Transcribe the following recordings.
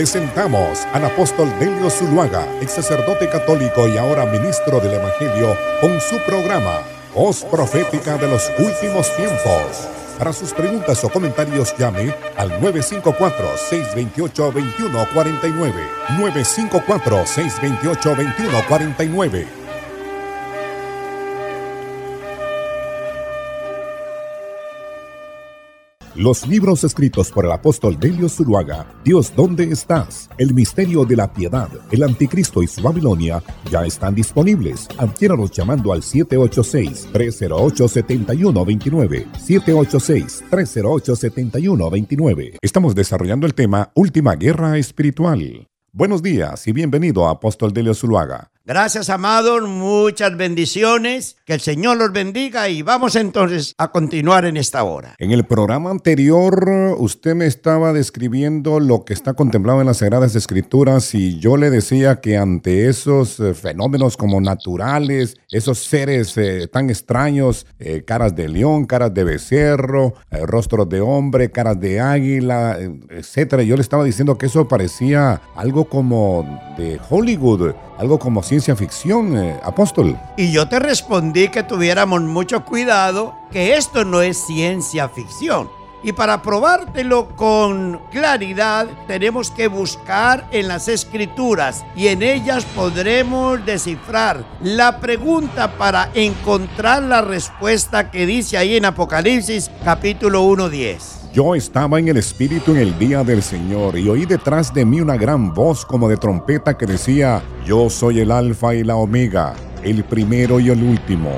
Presentamos al apóstol Delio Zuluaga, ex sacerdote católico y ahora ministro del Evangelio, con su programa Voz Profética de los Últimos Tiempos. Para sus preguntas o comentarios llame al 954-628-2149. 954-628-2149. Los libros escritos por el apóstol Delio Zuluaga, Dios, ¿dónde estás? El misterio de la piedad, el anticristo y su Babilonia, ya están disponibles. Adquiéralos llamando al 786-308-7129. 786-308-7129. Estamos desarrollando el tema Última Guerra Espiritual. Buenos días y bienvenido a Apóstol Delio Zuluaga. Gracias, amados. Muchas bendiciones. Que el Señor los bendiga y vamos entonces a continuar en esta hora. En el programa anterior usted me estaba describiendo lo que está contemplado en las Sagradas Escrituras y yo le decía que ante esos eh, fenómenos como naturales, esos seres eh, tan extraños, eh, caras de león, caras de becerro, rostros de hombre, caras de águila, etcétera, yo le estaba diciendo que eso parecía algo como de Hollywood, algo como ciencia ficción, eh, apóstol. Y yo te respondí que tuviéramos mucho cuidado, que esto no es ciencia ficción. Y para probártelo con claridad, tenemos que buscar en las escrituras y en ellas podremos descifrar la pregunta para encontrar la respuesta que dice ahí en Apocalipsis capítulo 1.10. Yo estaba en el Espíritu en el día del Señor y oí detrás de mí una gran voz como de trompeta que decía, Yo soy el Alfa y la Omega, el primero y el último.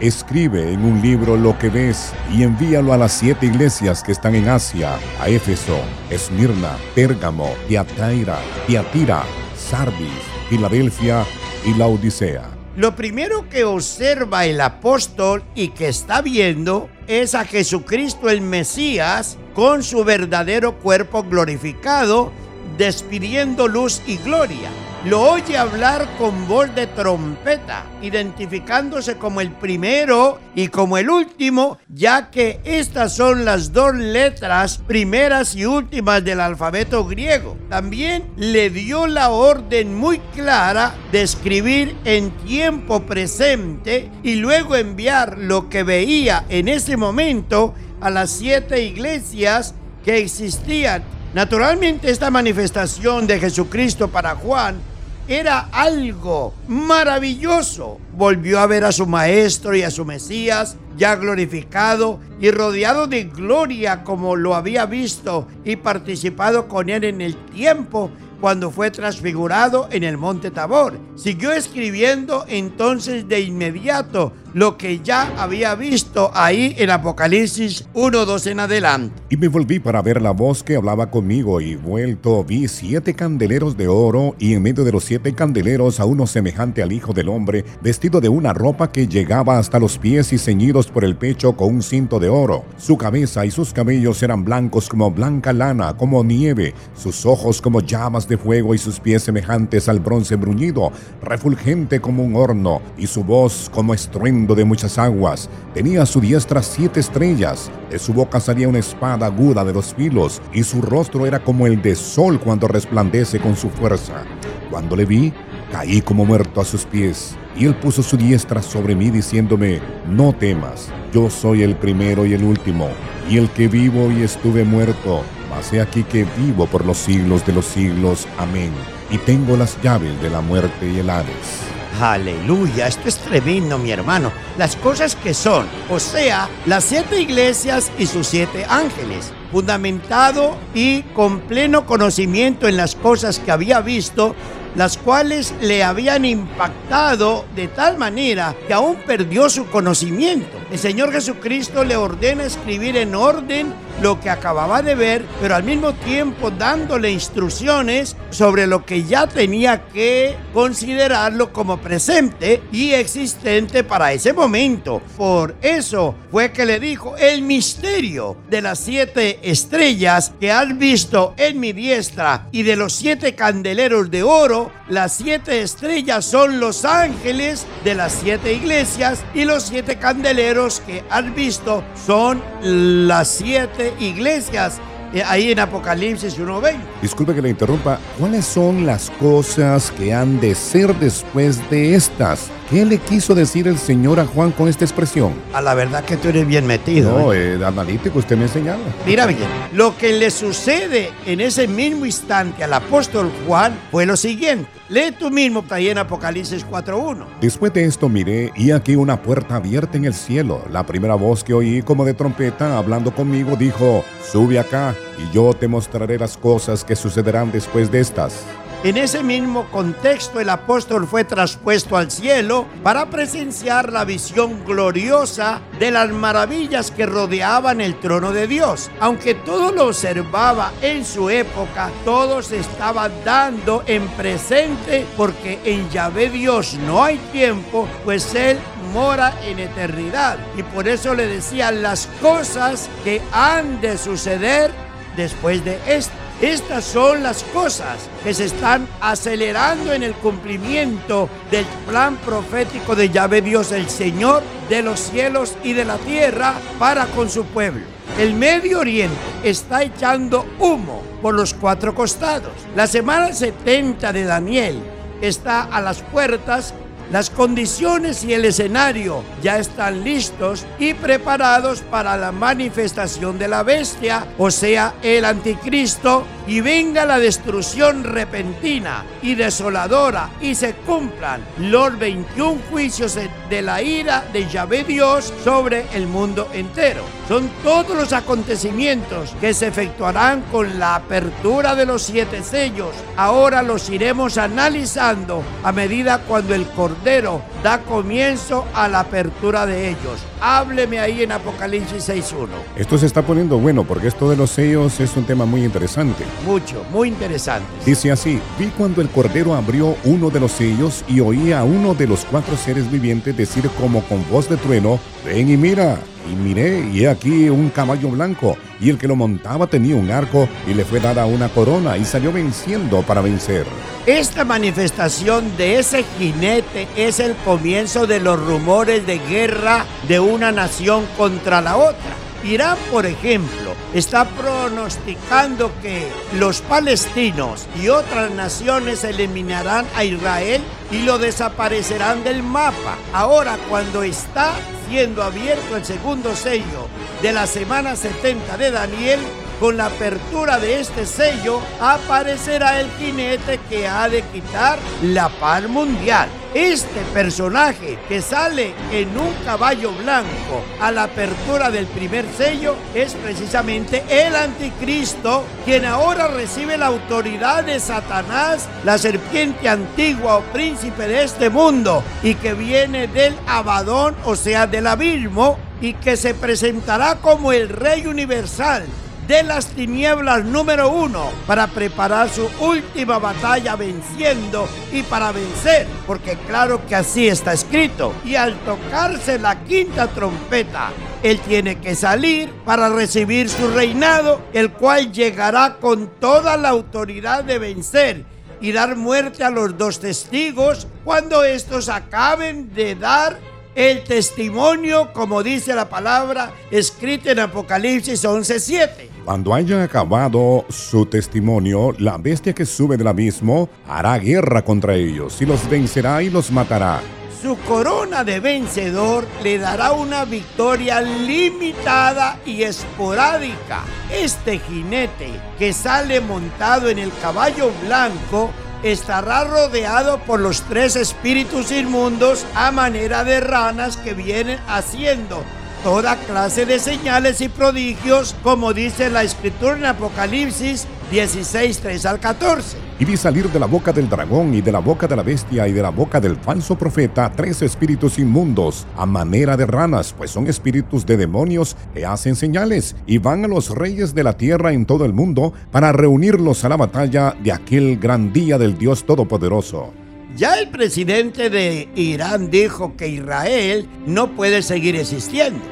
Escribe en un libro lo que ves y envíalo a las siete iglesias que están en Asia, a Éfeso, Esmirna, Pérgamo, Tiataira, Tiatira, Sardis, Filadelfia y Laodicea. Lo primero que observa el apóstol y que está viendo es a Jesucristo el Mesías con su verdadero cuerpo glorificado, despidiendo luz y gloria. Lo oye hablar con voz de trompeta, identificándose como el primero y como el último, ya que estas son las dos letras primeras y últimas del alfabeto griego. También le dio la orden muy clara de escribir en tiempo presente y luego enviar lo que veía en ese momento a las siete iglesias que existían. Naturalmente esta manifestación de Jesucristo para Juan era algo maravilloso. Volvió a ver a su maestro y a su Mesías ya glorificado y rodeado de gloria como lo había visto y participado con él en el tiempo cuando fue transfigurado en el monte Tabor. Siguió escribiendo entonces de inmediato lo que ya había visto ahí en Apocalipsis 1.2 en adelante. Y me volví para ver la voz que hablaba conmigo y vuelto vi siete candeleros de oro y en medio de los siete candeleros a uno semejante al Hijo del Hombre, vestido de una ropa que llegaba hasta los pies y ceñidos por el pecho con un cinto de oro. Su cabeza y sus cabellos eran blancos como blanca lana, como nieve, sus ojos como llamas de fuego y sus pies semejantes al bronce bruñido, refulgente como un horno, y su voz como estruendo de muchas aguas. Tenía a su diestra siete estrellas, de su boca salía una espada aguda de dos filos, y su rostro era como el de sol cuando resplandece con su fuerza. Cuando le vi, caí como muerto a sus pies, y él puso su diestra sobre mí diciéndome, no temas, yo soy el primero y el último, y el que vivo y estuve muerto, mas he aquí que vivo por los siglos de los siglos. Amén. Y tengo las llaves de la muerte y el Hades. Aleluya, esto es tremendo, mi hermano. Las cosas que son, o sea, las siete iglesias y sus siete ángeles, fundamentado y con pleno conocimiento en las cosas que había visto, las cuales le habían impactado de tal manera que aún perdió su conocimiento. El Señor Jesucristo le ordena escribir en orden lo que acababa de ver, pero al mismo tiempo dándole instrucciones sobre lo que ya tenía que considerarlo como presente y existente para ese momento. Por eso fue que le dijo, el misterio de las siete estrellas que has visto en mi diestra y de los siete candeleros de oro, las siete estrellas son los ángeles de las siete iglesias y los siete candeleros que has visto son las siete iglesias eh, ahí en Apocalipsis 1.20. Disculpe que le interrumpa. ¿Cuáles son las cosas que han de ser después de estas? ¿Qué le quiso decir el Señor a Juan con esta expresión? A la verdad que tú eres bien metido. No, ¿eh? analítico, usted me señala. Mira bien, lo que le sucede en ese mismo instante al apóstol Juan fue lo siguiente. Lee tú mismo ahí en Apocalipsis 4.1. Después de esto miré y aquí una puerta abierta en el cielo. La primera voz que oí como de trompeta hablando conmigo dijo, sube acá y yo te mostraré las cosas que sucederán después de estas. En ese mismo contexto el apóstol fue traspuesto al cielo para presenciar la visión gloriosa de las maravillas que rodeaban el trono de Dios. Aunque todo lo observaba en su época, todo se estaba dando en presente porque en Yahvé Dios no hay tiempo, pues Él mora en eternidad. Y por eso le decían las cosas que han de suceder después de esto. Estas son las cosas que se están acelerando en el cumplimiento del plan profético de Yahvé Dios, el Señor de los cielos y de la tierra, para con su pueblo. El Medio Oriente está echando humo por los cuatro costados. La semana 70 de Daniel está a las puertas las condiciones y el escenario ya están listos y preparados para la manifestación de la bestia, o sea, el anticristo, y venga la destrucción repentina y desoladora y se cumplan los 21 juicios de la ira de Yahvé Dios sobre el mundo entero. Son todos los acontecimientos que se efectuarán con la apertura de los siete sellos. Ahora los iremos analizando a medida cuando el Cordero da comienzo a la apertura de ellos. Hábleme ahí en Apocalipsis 6.1. Esto se está poniendo bueno porque esto de los sellos es un tema muy interesante. Mucho, muy interesante. Dice así, vi cuando el Cordero abrió uno de los sellos y oí a uno de los cuatro seres vivientes decir como con voz de trueno, ven y mira. Y miré, y he aquí un caballo blanco, y el que lo montaba tenía un arco, y le fue dada una corona, y salió venciendo para vencer. Esta manifestación de ese jinete es el comienzo de los rumores de guerra de una nación contra la otra. Irán, por ejemplo, está pronosticando que los palestinos y otras naciones eliminarán a Israel y lo desaparecerán del mapa. Ahora, cuando está siendo abierto el segundo sello de la semana 70 de Daniel, con la apertura de este sello aparecerá el jinete que ha de quitar la paz mundial. Este personaje que sale en un caballo blanco a la apertura del primer sello es precisamente el anticristo, quien ahora recibe la autoridad de Satanás, la serpiente antigua o príncipe de este mundo, y que viene del Abadón, o sea, del abismo, y que se presentará como el Rey Universal de las tinieblas número uno para preparar su última batalla venciendo y para vencer, porque claro que así está escrito. Y al tocarse la quinta trompeta, él tiene que salir para recibir su reinado, el cual llegará con toda la autoridad de vencer y dar muerte a los dos testigos cuando estos acaben de dar el testimonio, como dice la palabra escrita en Apocalipsis 11:7. Cuando haya acabado su testimonio, la bestia que sube del abismo hará guerra contra ellos y los vencerá y los matará. Su corona de vencedor le dará una victoria limitada y esporádica. Este jinete que sale montado en el caballo blanco estará rodeado por los tres espíritus inmundos a manera de ranas que vienen haciendo toda clase de señales y prodigios, como dice la escritura en Apocalipsis 16, 3 al 14. Y vi salir de la boca del dragón y de la boca de la bestia y de la boca del falso profeta tres espíritus inmundos, a manera de ranas, pues son espíritus de demonios que hacen señales y van a los reyes de la tierra en todo el mundo para reunirlos a la batalla de aquel gran día del Dios Todopoderoso. Ya el presidente de Irán dijo que Israel no puede seguir existiendo.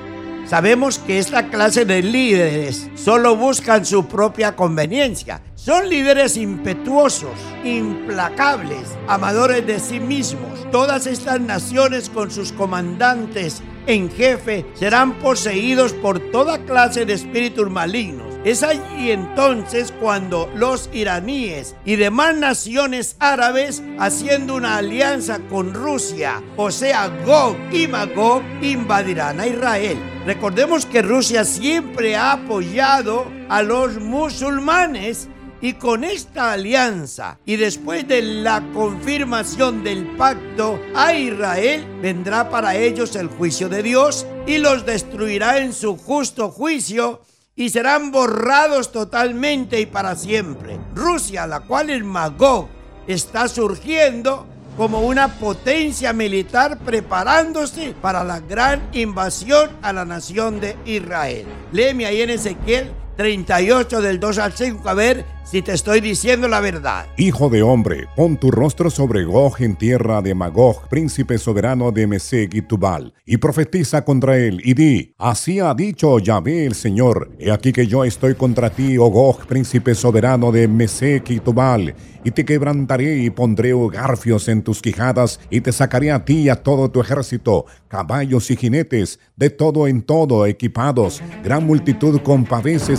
Sabemos que esta clase de líderes solo buscan su propia conveniencia. Son líderes impetuosos, implacables, amadores de sí mismos. Todas estas naciones con sus comandantes en jefe serán poseídos por toda clase de espíritus malignos. Es allí entonces cuando los iraníes y demás naciones árabes haciendo una alianza con Rusia, o sea, Gog y Magog, invadirán a Israel. Recordemos que Rusia siempre ha apoyado a los musulmanes y con esta alianza y después de la confirmación del pacto a Israel, vendrá para ellos el juicio de Dios y los destruirá en su justo juicio y serán borrados totalmente y para siempre. Rusia, la cual el Magog está surgiendo como una potencia militar preparándose para la gran invasión a la nación de Israel. Léeme ahí en Ezequiel 38 del 2 al 5 a ver si te estoy diciendo la verdad. Hijo de hombre, pon tu rostro sobre Gog en tierra de Magog, príncipe soberano de Mesec y Tubal, y profetiza contra él, y di, así ha dicho Yahvé el Señor, he aquí que yo estoy contra ti, oh Gog, príncipe soberano de Mesec y Tubal, y te quebrantaré y pondré garfios en tus quijadas, y te sacaré a ti y a todo tu ejército, caballos y jinetes, de todo en todo equipados, gran multitud con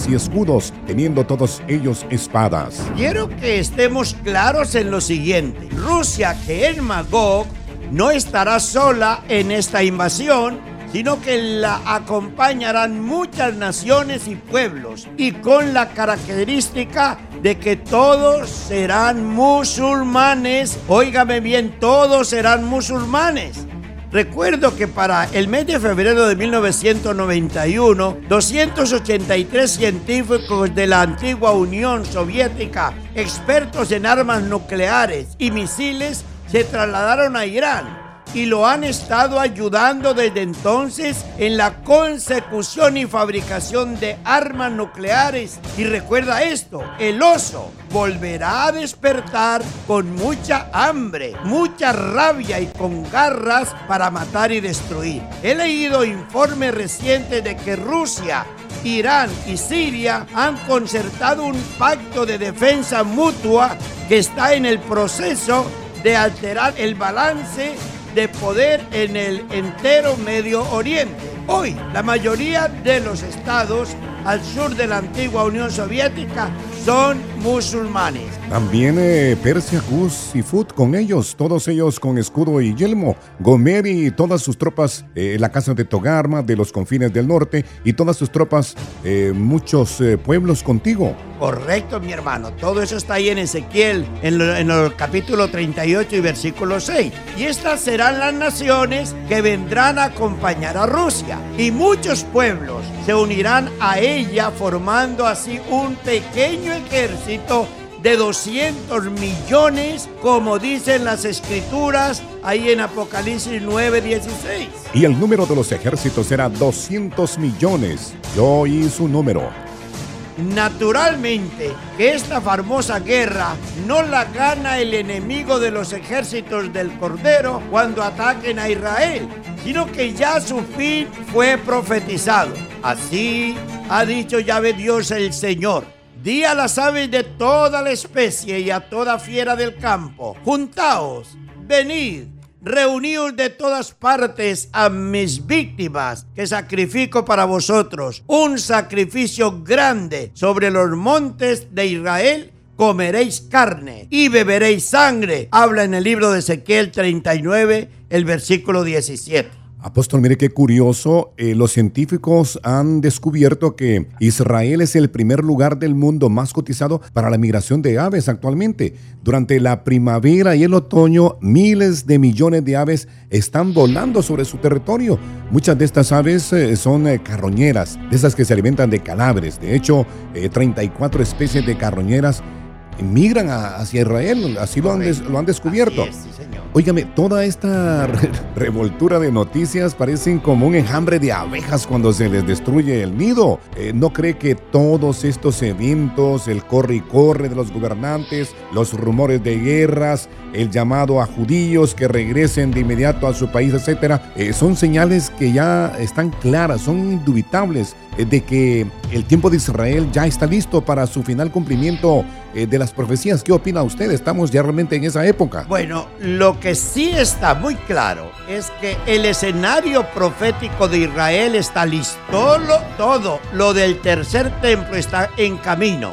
y escudos, teniendo todos ellos espadas Quiero que estemos claros en lo siguiente. Rusia, que es Magog, no estará sola en esta invasión, sino que la acompañarán muchas naciones y pueblos, y con la característica de que todos serán musulmanes. Óigame bien, todos serán musulmanes. Recuerdo que para el mes de febrero de 1991, 283 científicos de la antigua Unión Soviética, expertos en armas nucleares y misiles, se trasladaron a Irán y lo han estado ayudando desde entonces en la consecución y fabricación de armas nucleares. Y recuerda esto, el oso volverá a despertar con mucha hambre, mucha rabia y con garras para matar y destruir. He leído informes recientes de que Rusia Irán y Siria han concertado un pacto de defensa mutua que está en el proceso de alterar el balance de poder en el entero Medio Oriente. Hoy, la mayoría de los estados al sur de la antigua Unión Soviética son musulmanes. También eh, Persia, Gus y Fut con ellos, todos ellos con escudo y yelmo. Gomer y todas sus tropas, eh, la casa de Togarma, de los confines del norte, y todas sus tropas, eh, muchos pueblos contigo. Correcto, mi hermano. Todo eso está ahí en Ezequiel, en, en el capítulo 38 y versículo 6. Y estas serán las naciones que vendrán a acompañar a Rusia. Y muchos pueblos se unirán a ella, formando así un pequeño ejército de 200 millones, como dicen las escrituras ahí en Apocalipsis 9:16. Y el número de los ejércitos era 200 millones. Yo oí su número. Naturalmente que esta famosa guerra no la gana el enemigo de los ejércitos del Cordero cuando ataquen a Israel, sino que ya su fin fue profetizado. Así ha dicho Yahvé Dios el Señor. Di a las aves de toda la especie y a toda fiera del campo, juntaos, venid, reuníos de todas partes a mis víctimas que sacrifico para vosotros, un sacrificio grande sobre los montes de Israel comeréis carne y beberéis sangre. Habla en el libro de Ezequiel 39, el versículo 17. Apóstol, mire qué curioso, eh, los científicos han descubierto que Israel es el primer lugar del mundo más cotizado para la migración de aves actualmente. Durante la primavera y el otoño, miles de millones de aves están volando sobre su territorio. Muchas de estas aves eh, son eh, carroñeras, de esas que se alimentan de cadáveres. De hecho, 34 especies de carroñeras migran hacia Israel, así lo han, lo han descubierto. Óigame, toda esta revoltura de noticias parecen como un enjambre de abejas cuando se les destruye el nido. Eh, ¿No cree que todos estos eventos, el corre y corre de los gobernantes, los rumores de guerras, el llamado a judíos que regresen de inmediato a su país, etcétera, eh, son señales que ya están claras, son indubitables eh, de que el tiempo de Israel ya está listo para su final cumplimiento de las profecías. ¿Qué opina usted? ¿Estamos ya realmente en esa época? Bueno, lo que sí está muy claro es que el escenario profético de Israel está listo. Todo, todo lo del tercer templo está en camino.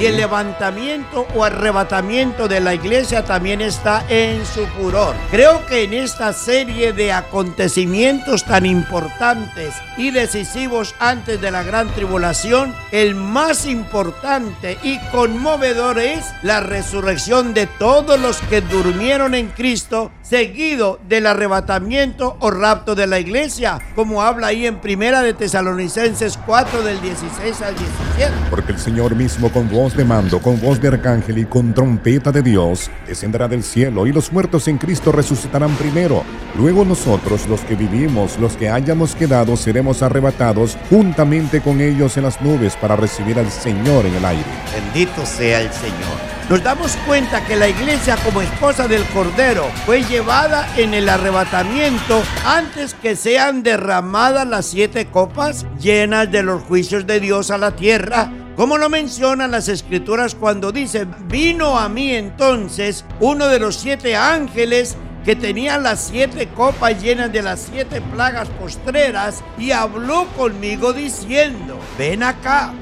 Y el levantamiento o arrebatamiento de la iglesia también en su furor. Creo que en esta serie de acontecimientos tan importantes y decisivos antes de la gran tribulación, el más importante y conmovedor es la resurrección de todos los que durmieron en Cristo seguido del arrebatamiento o rapto de la iglesia, como habla ahí en Primera de Tesalonicenses 4 del 16 al 17. Porque el Señor mismo con voz de mando, con voz de arcángel y con trompeta de Dios, descenderá del y los muertos en Cristo resucitarán primero. Luego nosotros, los que vivimos, los que hayamos quedado, seremos arrebatados juntamente con ellos en las nubes para recibir al Señor en el aire. Bendito sea el Señor nos damos cuenta que la iglesia como esposa del Cordero fue llevada en el arrebatamiento antes que sean derramadas las siete copas llenas de los juicios de Dios a la tierra. Como lo mencionan las escrituras cuando dice, vino a mí entonces uno de los siete ángeles que tenía las siete copas llenas de las siete plagas postreras y habló conmigo diciendo, ven acá,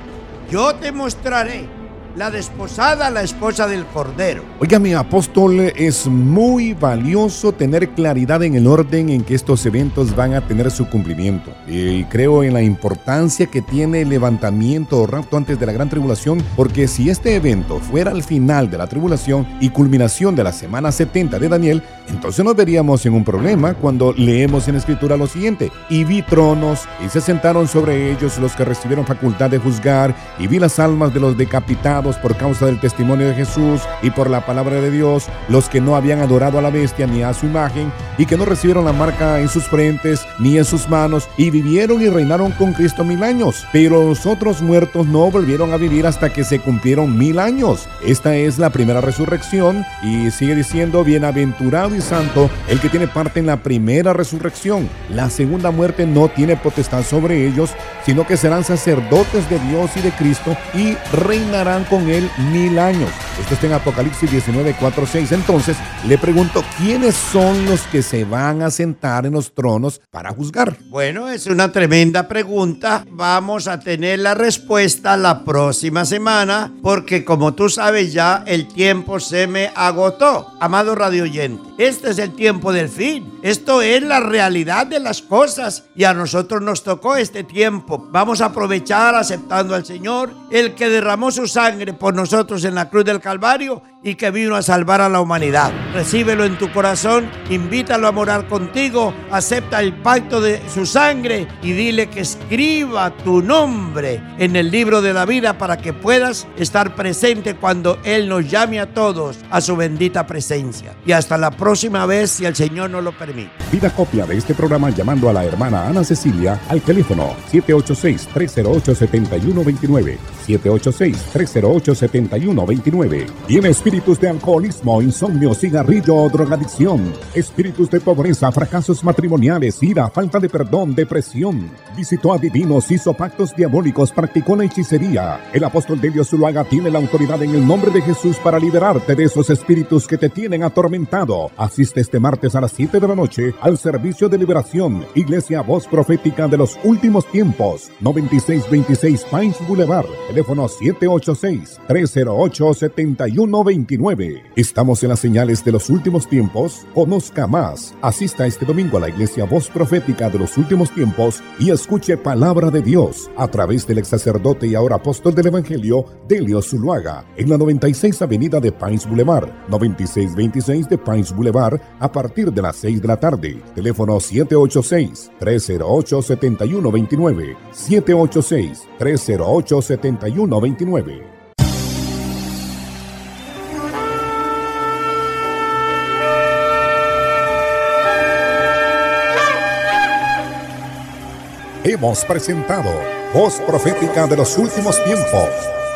yo te mostraré la desposada, la esposa del Cordero. Oiga, mi apóstol, es muy valioso tener claridad en el orden en que estos eventos van a tener su cumplimiento. Y creo en la importancia que tiene el levantamiento o rapto antes de la gran tribulación, porque si este evento fuera al final de la tribulación y culminación de la semana 70 de Daniel, entonces nos veríamos en un problema cuando leemos en escritura lo siguiente, y vi tronos y se sentaron sobre ellos los que recibieron facultad de juzgar, y vi las almas de los decapitados, por causa del testimonio de Jesús y por la palabra de Dios, los que no habían adorado a la bestia ni a su imagen y que no recibieron la marca en sus frentes ni en sus manos y vivieron y reinaron con Cristo mil años. Pero los otros muertos no volvieron a vivir hasta que se cumplieron mil años. Esta es la primera resurrección y sigue diciendo, bienaventurado y santo el que tiene parte en la primera resurrección. La segunda muerte no tiene potestad sobre ellos, sino que serán sacerdotes de Dios y de Cristo y reinarán con él mil años. Esto está en Apocalipsis 19, 4, 6. Entonces le pregunto, ¿quiénes son los que se van a sentar en los tronos para juzgar? Bueno, es una tremenda pregunta. Vamos a tener la respuesta la próxima semana, porque como tú sabes ya, el tiempo se me agotó. Amado radio oyente, este es el tiempo del fin. Esto es la realidad de las cosas y a nosotros nos tocó este tiempo. Vamos a aprovechar aceptando al Señor, el que derramó su sangre por nosotros en la cruz del Calvario y que vino a salvar a la humanidad. Recíbelo en tu corazón, invítalo a morar contigo, acepta el pacto de su sangre y dile que escriba tu nombre en el libro de la vida para que puedas estar presente cuando Él nos llame a todos a su bendita presencia. Y hasta la próxima vez si el Señor nos lo permite. Pida copia de este programa llamando a la hermana Ana Cecilia al teléfono 786-308-7129. 786-308-7129. Tiene espíritus de alcoholismo, insomnio, cigarrillo o drogadicción, espíritus de pobreza, fracasos matrimoniales, ira, falta de perdón, depresión. Visitó a divinos, hizo pactos diabólicos, practicó la hechicería. El apóstol Delio Zuluaga tiene la autoridad en el nombre de Jesús para liberarte de esos espíritus que te tienen atormentado. Asiste este martes a las 7 de la noche al servicio de liberación, Iglesia Voz Profética de los Últimos Tiempos, 9626 Pines Boulevard, teléfono 786 308 7120 6129. Estamos en las señales de los últimos tiempos. Conozca más. Asista este domingo a la iglesia Voz Profética de los Últimos Tiempos y escuche palabra de Dios a través del ex sacerdote y ahora apóstol del Evangelio, Delio Zuluaga, en la 96 Avenida de Pines Boulevard, 9626 de Pines Boulevard, a partir de las 6 de la tarde. Teléfono 786-308-7129. 786-308-7129. Hemos presentado Voz Profética de los Últimos Tiempos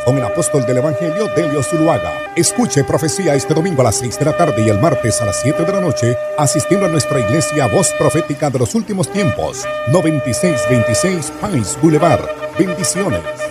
con el apóstol del Evangelio Delio Zuluaga. Escuche profecía este domingo a las 6 de la tarde y el martes a las 7 de la noche, asistiendo a nuestra iglesia Voz Profética de los Últimos Tiempos, 9626 Pines Boulevard. Bendiciones.